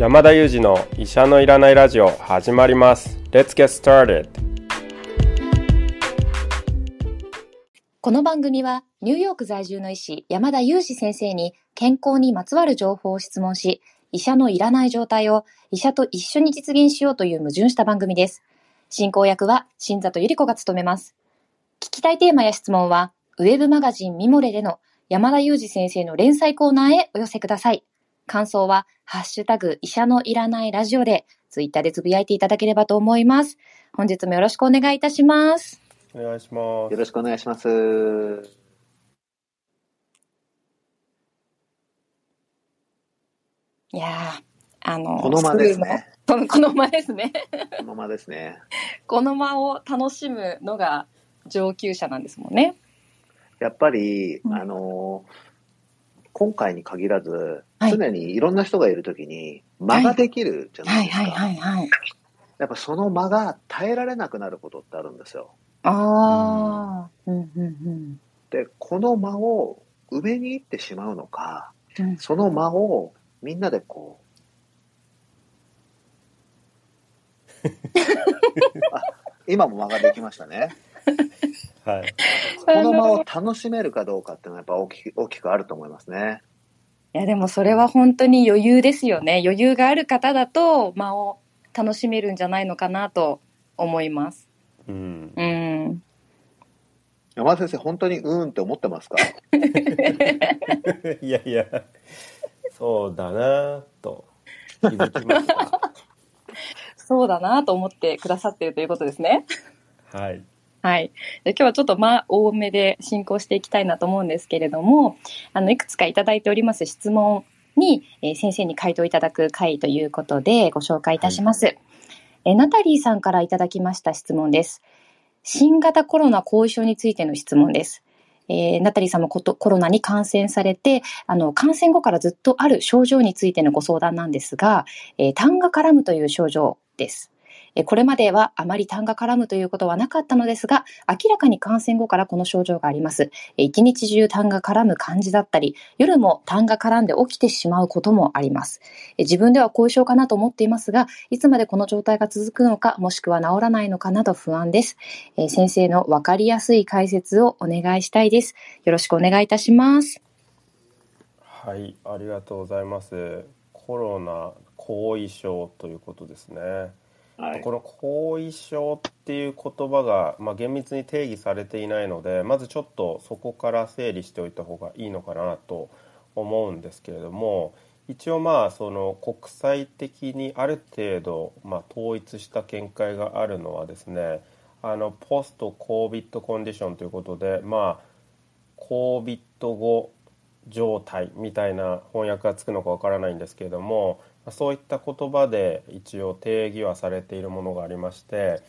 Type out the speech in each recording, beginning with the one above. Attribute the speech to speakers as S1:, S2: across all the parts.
S1: 山田裕二の医者のいらないラジオ始まります。Let's get started.
S2: この番組はニューヨーク在住の医師山田裕二先生に健康にまつわる情報を質問し医者のいらない状態を医者と一緒に実現しようという矛盾した番組です。進行役は新里ゆり子が務めます。聞きたいテーマや質問はウェブマガジンミモレでの山田裕二先生の連載コーナーへお寄せください。感想は、ハッシュタグ、医者のいらないラジオで、ツイッターでつぶやいていただければと思います。本日もよろしくお願いいたします。
S1: お願いします
S3: よろしくお願いします。
S2: いやー、あの、
S3: この間ですね。
S2: この間ですね。
S3: この間ですね。
S2: この間を楽しむのが上級者なんですもんね。
S3: やっぱり、
S2: うん
S3: あのー今回に限らず、
S2: はい
S3: 常にいろんな人がいるときに間ができるじゃな
S2: はいい
S3: ですか。
S2: はいはいはい。
S3: やっぱその間が耐えられなくなることってあるんですよ。
S2: ああ、うんうん
S3: で、この間を埋めに行ってしまうのか、
S2: うん。うん
S3: その間をみんなでこう、あ今も間ができましたね。
S1: はい
S3: この間を楽しめるかどうかっていうのはやっぱ大きく大きくあると思いますね。
S2: いやでもそれは本当に余裕ですよね。余裕がある方だと間を楽しめるんじゃないのかなと思います。
S1: うん
S2: うん。
S3: 山田先生、本当にうーんって思ってますか？
S1: いやいやそうだなと気づきまし
S2: そうだなと思ってくださっているということですね。
S1: たはい
S2: はい。で今日はちょっと間多めで進行していきたいなと思うんですけれども、あの、いくつかいただいております質問に、えー先生に回答いただく回ということでご紹介いたします。えーナタリーさんからいただきました質問です。新型コロナ後遺症についての質問です。えーナタリーさんもことコロナに感染されて、あの、感染後からずっとある症状についてのご相談なんですが、えー痰が絡むという症状です。えこれまではあまり痰が絡むということはなかったのですが、明らかに感染後からこの症状があります。え一日中痰が絡む感じだったり、夜も痰が絡んで起きてしまうこともあります。え自分では後遺症かなと思っていますが、いつまでこの状態が続くのか、もしくは治らないのかなど不安です。え先生のわかりやすい解説をお願いしたいです。よろしくお願いいたします。
S1: はいありがとうございますコロナ後遺症ということですね
S3: はい。
S1: この後遺症っていう言葉が、まあ、厳密に定義されていないのでまずちょっとそこから整理しておいた方がいいのかなと思うんですけれども一応まあその国際的にある程度、まあ、統一した見解があるのはですねあのポスト COVID コンディションということでまあ COVID 後状態みたいな翻訳がつくのかわからないんですけれどもそういった言葉で一応定義はされているものがありまして、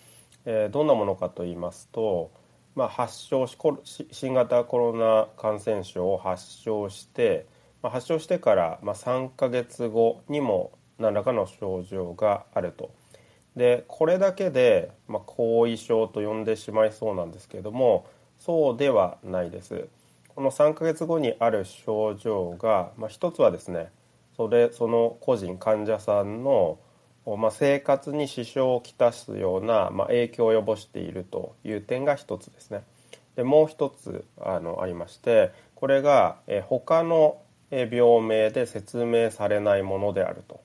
S1: えどんなものかと言いますと、まあ、発症しコロし新型コロナ感染症を発症して、まあ、発症してから、まあ、3ヶ月後にも何らかの症状があると。でこれだけで、まあ、後遺症と呼んでしまいそうなんですけれどもそうではないです。この3ヶ月後にある症状が、まあ、一つはですねそれその個人患者さんの、まあ、生活に支障をきたすような、まあ、影響を及ぼしているという点が一つですね。でもう一つあのありましてこれが、え他のえ病名で説明されないものであると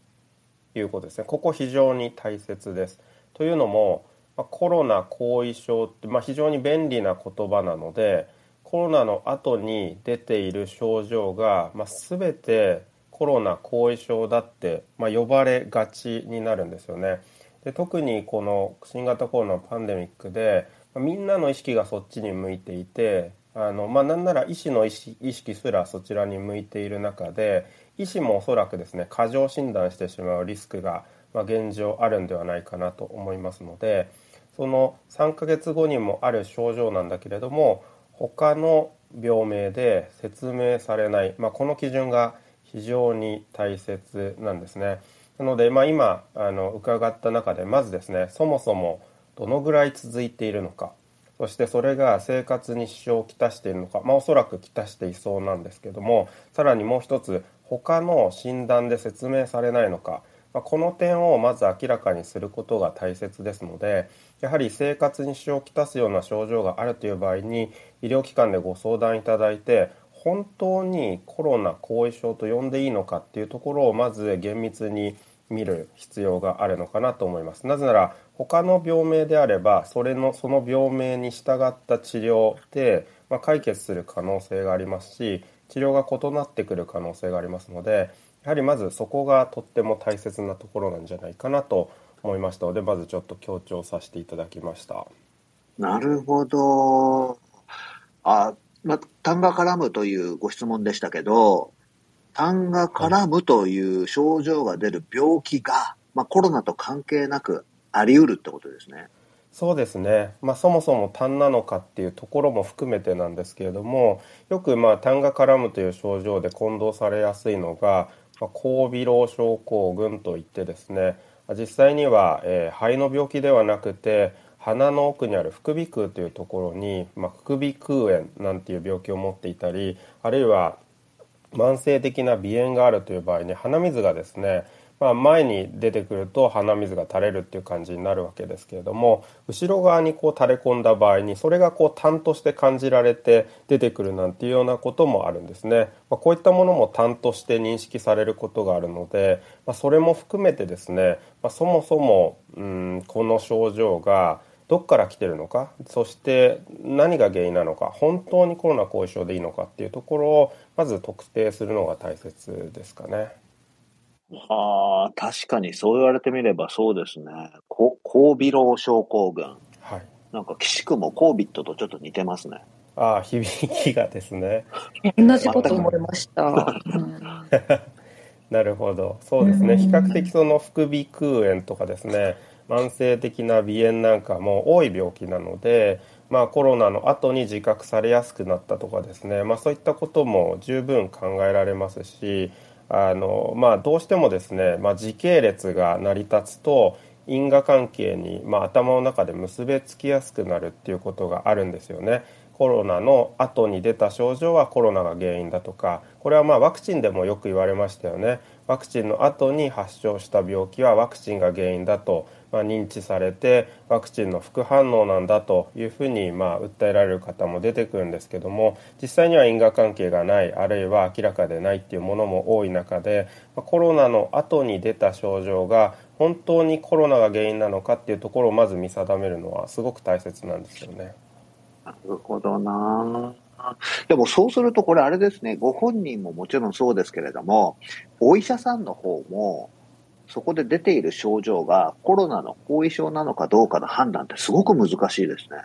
S1: いうことですね。ここ非常に大切です。というのも、まあコロナ後遺症って、まあ、非常に便利な言葉なのでコロナの後に出ている症状が、まあ、全てコロナ後遺症だって、まあ、呼ばれがちになるんですよね。で特にこの新型コロナのパンデミックで、まあみんなの意識がそっちに向いていてあの、まあ、なんなら医師の意識すらそちらに向いている中で医師もおそらくですね過剰診断してしまうリスクが、まあ、現状あるんではないかなと思いますのでその3ヶ月後にもある症状なんだけれども他の病名で説明されない、まあ、この基準が非常に大切なんですね。なので、まあ、今あの伺った中でまずですねそもそもどのぐらい続いているのかそしてそれが生活に支障をきたしているのか、まあ、おそらくきたしていそうなんですけどもさらにもう一つ他の診断で説明されないのかまあ、この点をまず明らかにすることが大切ですのでやはり生活に支障をきたすような症状があるという場合に医療機関でご相談いただいて本当にコロナ後遺症と呼んでいいのかっていうところをまず厳密に見る必要があるのかなと思います。なぜなら他の病名であればそれのその病名に従った治療で、まあ、解決する可能性がありますし治療が異なってくる可能性がありますのでやはりまずそこがとっても大切なところなんじゃないかなと思いましたのでまずちょっと強調させていただきました。
S3: なるほど。あ、まあ、痰が絡むというご質問でしたけど痰が絡むという症状が出る病気が、まあ、コロナと関係なくあり得るってことですね。
S1: そうですね、まあ、そもそも痰なのかっていうところも含めてなんですけれどもよくまあ痰が絡むという症状で混同されやすいのが、まあ、高鼻漏症候群といってですね実際には、えー、肺の病気ではなくて鼻の奥にある副鼻腔というところに、まあ、副鼻腔炎なんていう病気を持っていたりあるいは慢性的な鼻炎があるという場合に鼻水がですね、まあ、前に出てくると鼻水が垂れるっていう感じになるわけですけれども後ろ側にこう垂れ込んだ場合にそれがこう痰として感じられて出てくるなんていうようなこともあるんですね、まあ、こういったものも痰として認識されることがあるので、まあ、それも含めてですね、まそもそもうんこの症状がどっから来てるのかそして何が原因なのか本当にコロナ後遺症でいいのかっていうところをまず特定するのが大切ですかね。
S3: ああ、確かにそう言われてみればそうですね。こ高鼻漏症候群。はい。なんか岸くもコービットとちょっと似てますね。
S1: ああ、響きがですね。
S2: 同じこと思いました。
S1: なるほど。そうですね。比較的その副鼻腔炎とかですね。慢性的な鼻炎なんかも多い病気なので、まあ、コロナの後に自覚されやすくなったとかですね、まあ、そういったことも十分考えられますしあの、まあ、どうしてもですね、まあ、時系列が成り立つと因果関係に、まあ、頭の中で結びつきやすくなるっていうことがあるんですよね。コロナの後に出た症状はコロナが原因だとかこれはまあワクチンでもよく言われましたよねワクチンの後に発症した病気はワクチンが原因だとまあ、認知されてワクチンの副反応なんだというふうにまあ訴えられる方も出てくるんですけども実際には因果関係がないあるいは明らかでないっていうものも多い中で、コロナの後に出た症状が本当にコロナが原因なのかっていうところをまず見定めるのはすごく大切なんですよね。
S3: なるほどなでもそうするとこれあれですね、ご本人ももちろんそうですけれども、お医者さんの方も、そこで出ている症状がコロナの後遺症なのかどうかの判断ってすごく難しいですね。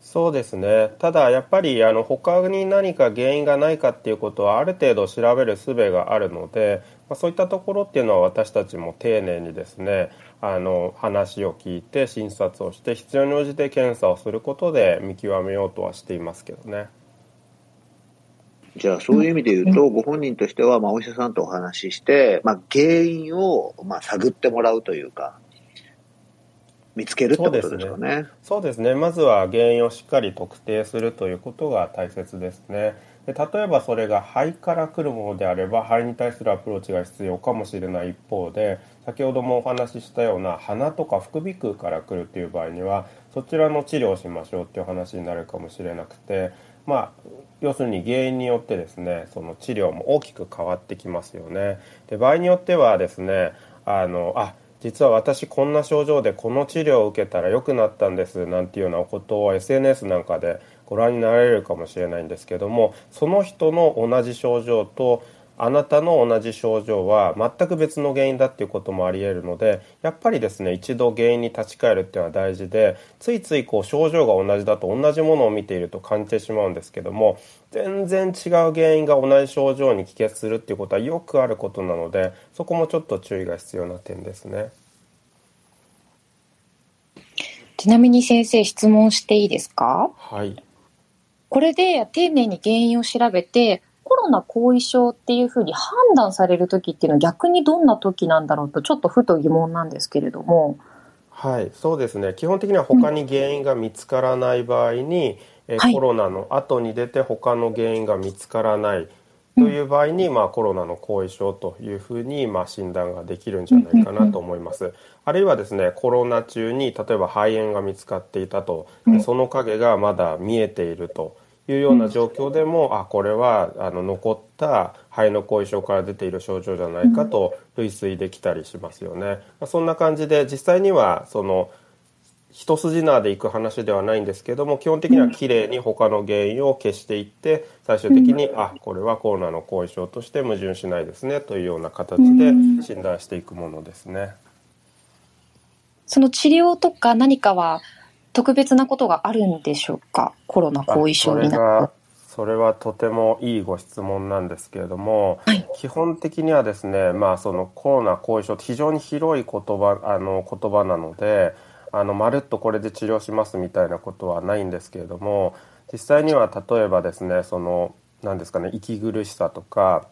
S1: そうですねただやっぱりあの他に何か原因がないかっていうことはある程度調べる術があるので、まあ、そういったところっていうのは私たちも丁寧にですねあの話を聞いて診察をして必要に応じて検査をすることで見極めようとはしていますけどね。
S3: じゃあ、そういう意味で言うと、ご本人としては、まあ、お医者さんとお話しして、まあ、原因を、まあ、探ってもらうというか、見つけるってことですかね。
S1: そうですね。まずは原因をしっかり特定するということが大切ですね。で例えばそれが肺から来るものであれば肺に対するアプローチが必要かもしれない一方で先ほどもお話ししたような鼻とか副鼻腔から来るっていう場合にはそちらの治療をしましょうっていう話になるかもしれなくてまあ要するに原因によってですねその治療も大きく変わってきますよね。で場合によってはですねあのあ実は私こんな症状でこの治療を受けたら良くなったんですなんていうようなことを SNS なんかでご覧になられるかもしれないんですけどもその人の同じ症状とあなたの同じ症状は全く別の原因だっていうこともありえるのでやっぱりですね一度原因に立ち返るっていうのは大事でついついこう症状が同じだと同じものを見ていると感じてしまうんですけども全然違う原因が同じ症状に帰結するっていうことはよくあることなのでそこもちょっと注意が必要な点ですね。
S2: ちなみに先生質問していいですか？
S1: はい
S2: これで丁寧に原因を調べてコロナ後遺症っていうふうに判断される時っていうのは逆にどんな時なんだろうとちょっとふと疑問なんですけれども。
S1: はいそうですね。基本的には他に原因が見つからない場合に、うん、えコロナの後に出て他の原因が見つからないという場合に、まあ、コロナの後遺症というふうに、まあ、診断ができるんじゃないかなと思います。あるいはですねコロナ中に例えば肺炎が見つかっていたと、その影がまだ見えているというような状況でも、あこれはあの残った肺の後遺症から出ている症状じゃないかと類推できたりしますよね。まあ、そんな感じで実際にはその一筋縄でいく話ではないんですけども基本的にはきれいに他の原因を消していって最終的に、うん、あこれはコロナの後遺症として矛盾しないですねというような形で診断していくものですね。
S2: その治療とか何かは特別なことがあるんでしょうか？コロナ後遺症になって。
S1: それはとてもいいご質問なんですけれども、はい、基本的にはですね、まあ、そのコロナ後遺症って非常に広い言葉あの言葉なのであのまるっとこれで治療しますみたいなことはないんですけれども実際には例えばですねその何ですかね息苦しさとか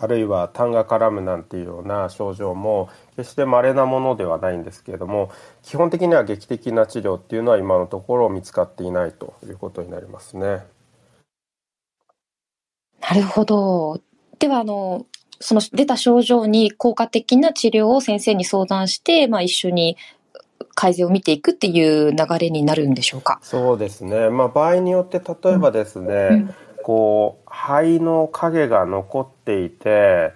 S1: あるいは痰が絡むなんていうような症状も決して稀なものではないんですけれども基本的には劇的な治療っていうのは今のところ見つかっていないということになりますね。
S2: なるほど。ではあのその出た症状に効果的な治療を先生に相談して、まあ、一緒に改善を見ていくっていう流れになるんでしょうか？
S1: そうですね。まあ場合によって例えばですね、うんうんこう肺の影が残っていて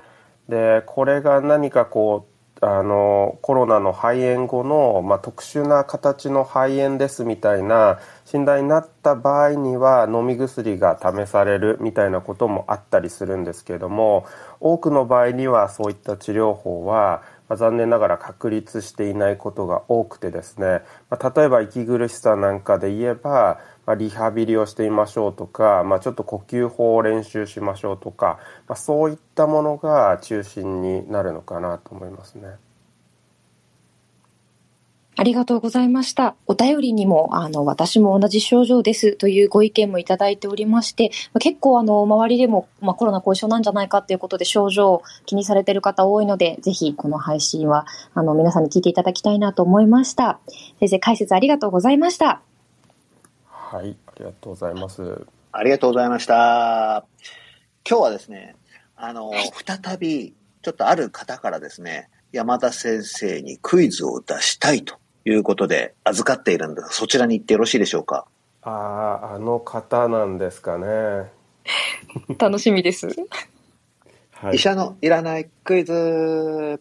S1: でこれが何かこうあのコロナの肺炎後の、まあ、特殊な形の肺炎ですみたいな診断になった場合には飲み薬が試されるみたいなこともあったりするんですけども多くの場合にはそういった治療法はま、残念ながら確立していないことが多くてですね、ま、例えば息苦しさなんかで言えば、まあ、リハビリをしてみましょうとか、まあ、ちょっと呼吸法を練習しましょうとか、まあ、そういったものが中心になるのかなと思いますね。
S2: ありがとうございました。お便りにも、あの、私も同じ症状ですというご意見もいただいておりまして、結構あの、周りでも、まあ、コロナ後遺症なんじゃないかということで症状を気にされている方多いので、ぜひこの配信は、あの、皆さんに聞いていただきたいなと思いました。先生、解説ありがとうございました。
S1: はい、ありがとうございます。
S3: ありがとうございました。今日はですね、あの、再び、ちょっとある方からですね、山田先生にクイズを出したいということで預かっているんです。そちらに行ってよろしいでしょうか？
S1: あああの方なんですかね。
S2: 楽しみです、
S3: はい、医者のいらないクイズ。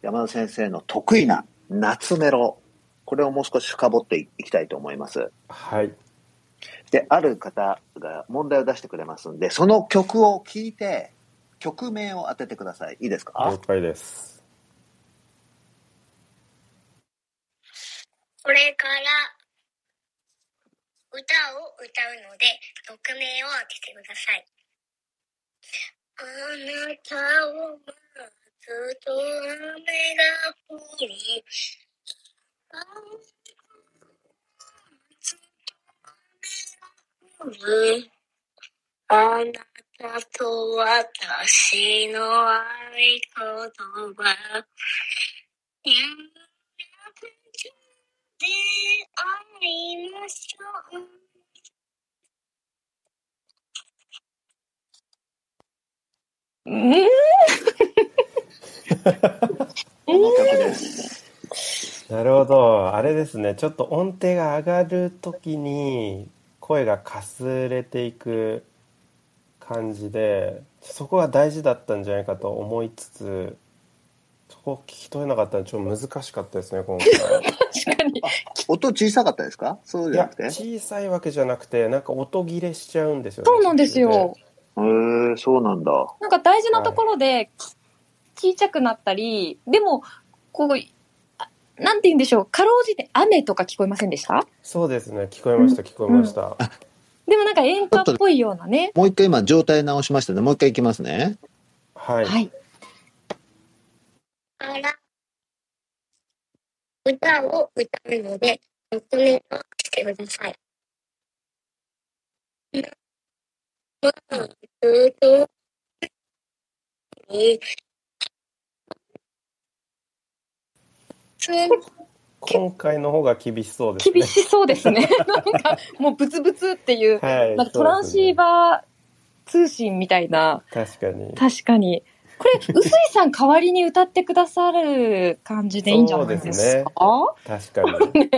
S3: 山田先生の得意な夏メロこれをもう少し深掘っていきたいと思います。
S1: はい。
S3: である方が問題を出してくれますんでその曲を聴いて曲名を当ててください。いいですか？
S1: 了解です。
S4: これから歌を歌うので、曲名を当ててください。あなたを待つと雨が降り、あなたと私の愛言葉。で会いましょう。うん
S3: この曲です。
S1: なるほど。あれですね。ちょっと音程が上がるときに声がかすれていく感じで、そこが大事だったんじゃないかと思いつつ、そこ聞き取れなかったらちょっと難しかったですね、今回。
S2: 確かに。
S3: 音小さかったですか？そうじゃなくて？
S1: 小さいわけじゃなくて、なんか音切れしちゃうんですよ
S2: ね。そうなんですよ。
S3: へえそうなんだ。
S2: なんか大事なところで、小さくなったり、でも、こう、なんて言うんでしょう、かろうじて雨とか聞こえませんでした？
S1: そうですね、聞こえました、聞こえました。うん、
S2: でもなんか演歌っぽいようなね。
S3: もう一回今状態直しましたね。もう一回いきますね。
S1: はい。
S2: はい。
S4: あら歌を歌うので、曲名をしてください。
S1: 今回の方が厳しそうです
S2: ね。厳しそうですね。なんかもうブツブツっていう、はい、なんかトランシーバー通信みたいな。
S1: 確かに
S2: 確かに。これ、臼井さん代わりに歌ってくださる感じでいいんじゃないですか？
S1: 確かに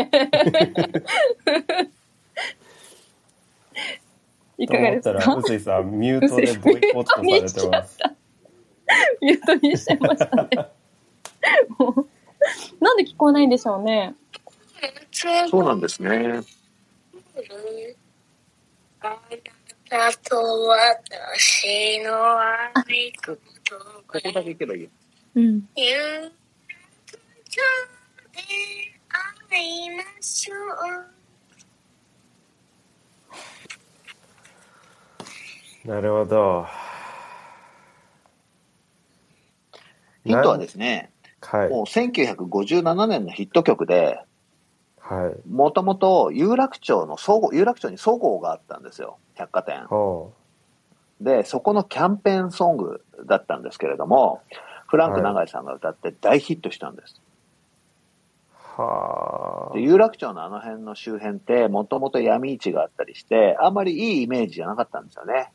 S2: いかがですか？
S1: 臼井さんミュートでボイコットされてます
S2: ミュートにしちゃいましたね。もうないんでしょうね。
S3: そうなんですね。
S4: あなたと私の愛こと
S3: ここだけ行けばいいよ。
S2: うん。
S4: ゆうちょで会いましょう。
S1: なるほど
S3: ヒントはですね、
S1: はい
S3: もう1957年のヒット曲で、
S1: はい
S3: もともと有楽町の総合、有楽町に総合があったんですよ。百貨店。
S1: ほ
S3: で、そこのキャンペーンソングだったんですけれども、フランク永井さんが歌って大ヒットしたんです。
S1: うは
S3: で有楽町のあの辺の周辺って、もともと闇市があったりして、あんまりいいイメージじゃなかったんですよね。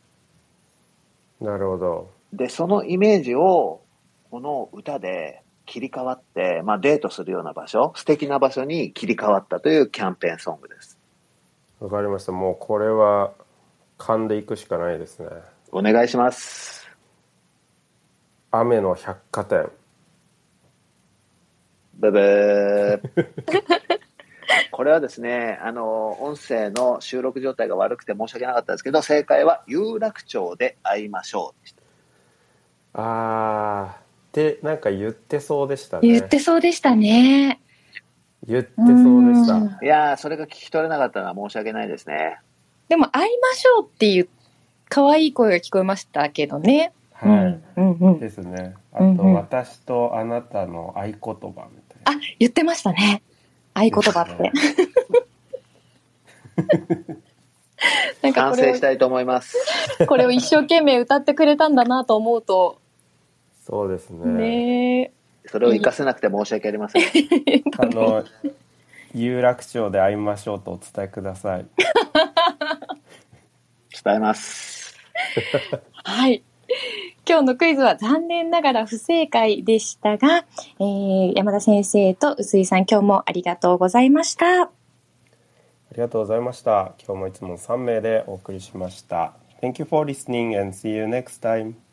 S1: あなるほど
S3: で、そのイメージを、この歌で切り替わって、まあデートするような場所、素敵な場所に切り替わったというキャンペーンソングです。
S1: わかりましたもうこれは勘でいくしかないですね
S3: お願いします。
S1: 雨の百貨店
S3: ブブー。これはですね、あの、音声の収録状態が悪くて申し訳なかったですけど、正解は有楽町で会いましょうでした。
S1: あーってなんか言ってそうでしたね
S2: 言ってそうでしたね。
S1: 言ってそうでした
S2: うん
S3: いやー、それが聞き取れなかったのは申し訳ないですね。
S2: でも、会いましょうっていう可愛い声が聞こえましたけどね。
S1: はい、
S2: うん、うん、うん。
S1: ですねあと、
S2: うんうん
S1: 私とあなたの合言葉みたい
S2: あ、言ってましたね。合言葉って。なんか
S3: 反省したいと思います。
S2: を、これを一生懸命歌ってくれたんだなと思うと、
S1: そうですね
S2: ねえ。
S3: それを活かせなくて申し訳ありません。
S1: あの有楽町で会いましょうとお伝えください
S3: 伝えます。
S2: はい。今日のクイズは残念ながら不正解でしたが、えー、山田先生と臼井さん今日もありがとうございました。
S1: ありがとうございました今日もいつも3名でお送りしました Thank you for listening and see you next time